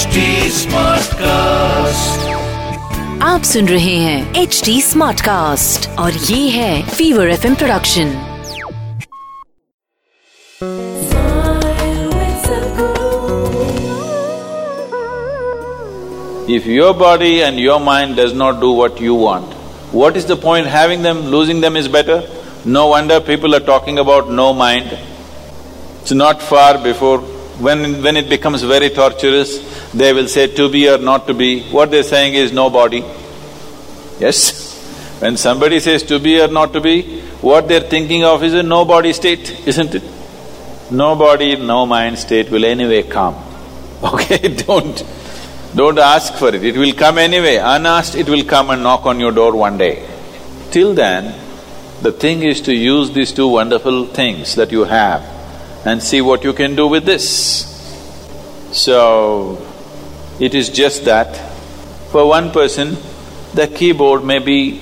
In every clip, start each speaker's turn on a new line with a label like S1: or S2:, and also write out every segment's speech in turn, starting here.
S1: HD Smartcast.
S2: आप सुन रहे हैं एच डी स्मार्ट कास्ट और ये है fever F production
S3: If your body and your mind does not do what you want, what is the point having them, losing them is better? No wonder people are talking about no mind. It's not far before, when, when it becomes very torturous, they will say to be or not to be. What they're saying is no body. Yes? When somebody says to be or not to be, what they're thinking of is a no body state, isn't it? No body, no mind state will anyway come. Okay, don't… Don't ask for it, it will come anyway. Unasked, it will come and knock on your door one day. Till then, the thing is to use these two wonderful things that you have and see what you can do with this. So, it is just that for one person, the keyboard may be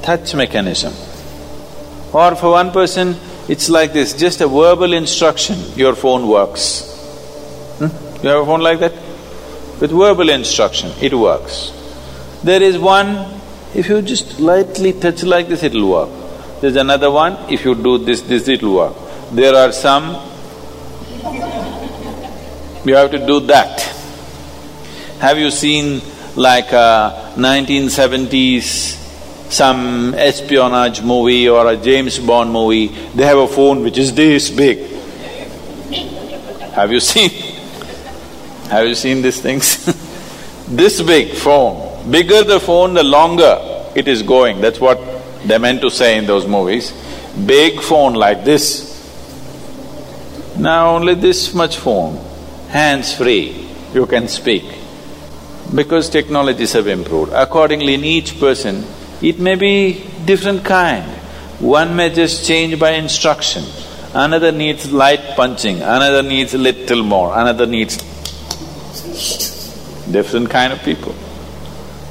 S3: touch mechanism. Or for one person, it's like this, just a verbal instruction, your phone works. Hmm? You have a phone like that? With verbal instruction, it works. There is one, if you just lightly touch like this, it'll work. There's another one, if you do this, this, it'll work. There are some, you have to do that. Have you seen like a 1970s some espionage movie or a James Bond movie, they have a phone which is this big. Have you seen? Have you seen these things? this big phone, bigger the phone, the longer it is going, that's what they meant to say in those movies. Big phone like this. Now only this much phone, hands-free, you can speak. Because technologies have improved, accordingly in each person, it may be different kind. One may just change by instruction, another needs light punching, another needs little more, another needs different kind of people.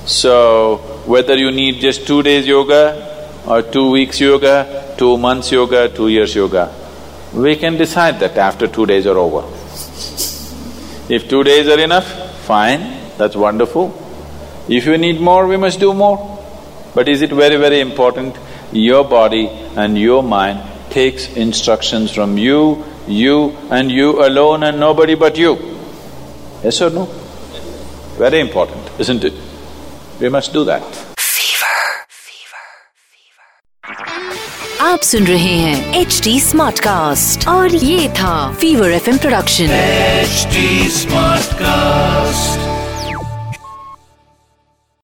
S3: So, whether you need just two days yoga or two weeks yoga, two months yoga, two years yoga, we can decide that after two days are over. If two days are enough, fine, that's wonderful. If you need more, we must do more. But is it very, very important? Your body and your mind takes instructions from you, you and you alone and nobody but you. Yes or no? Very important, isn't it? We must do that.
S2: आप सुन रहे हैं H D smart cast और ये था fever F production
S1: HD Smartcast.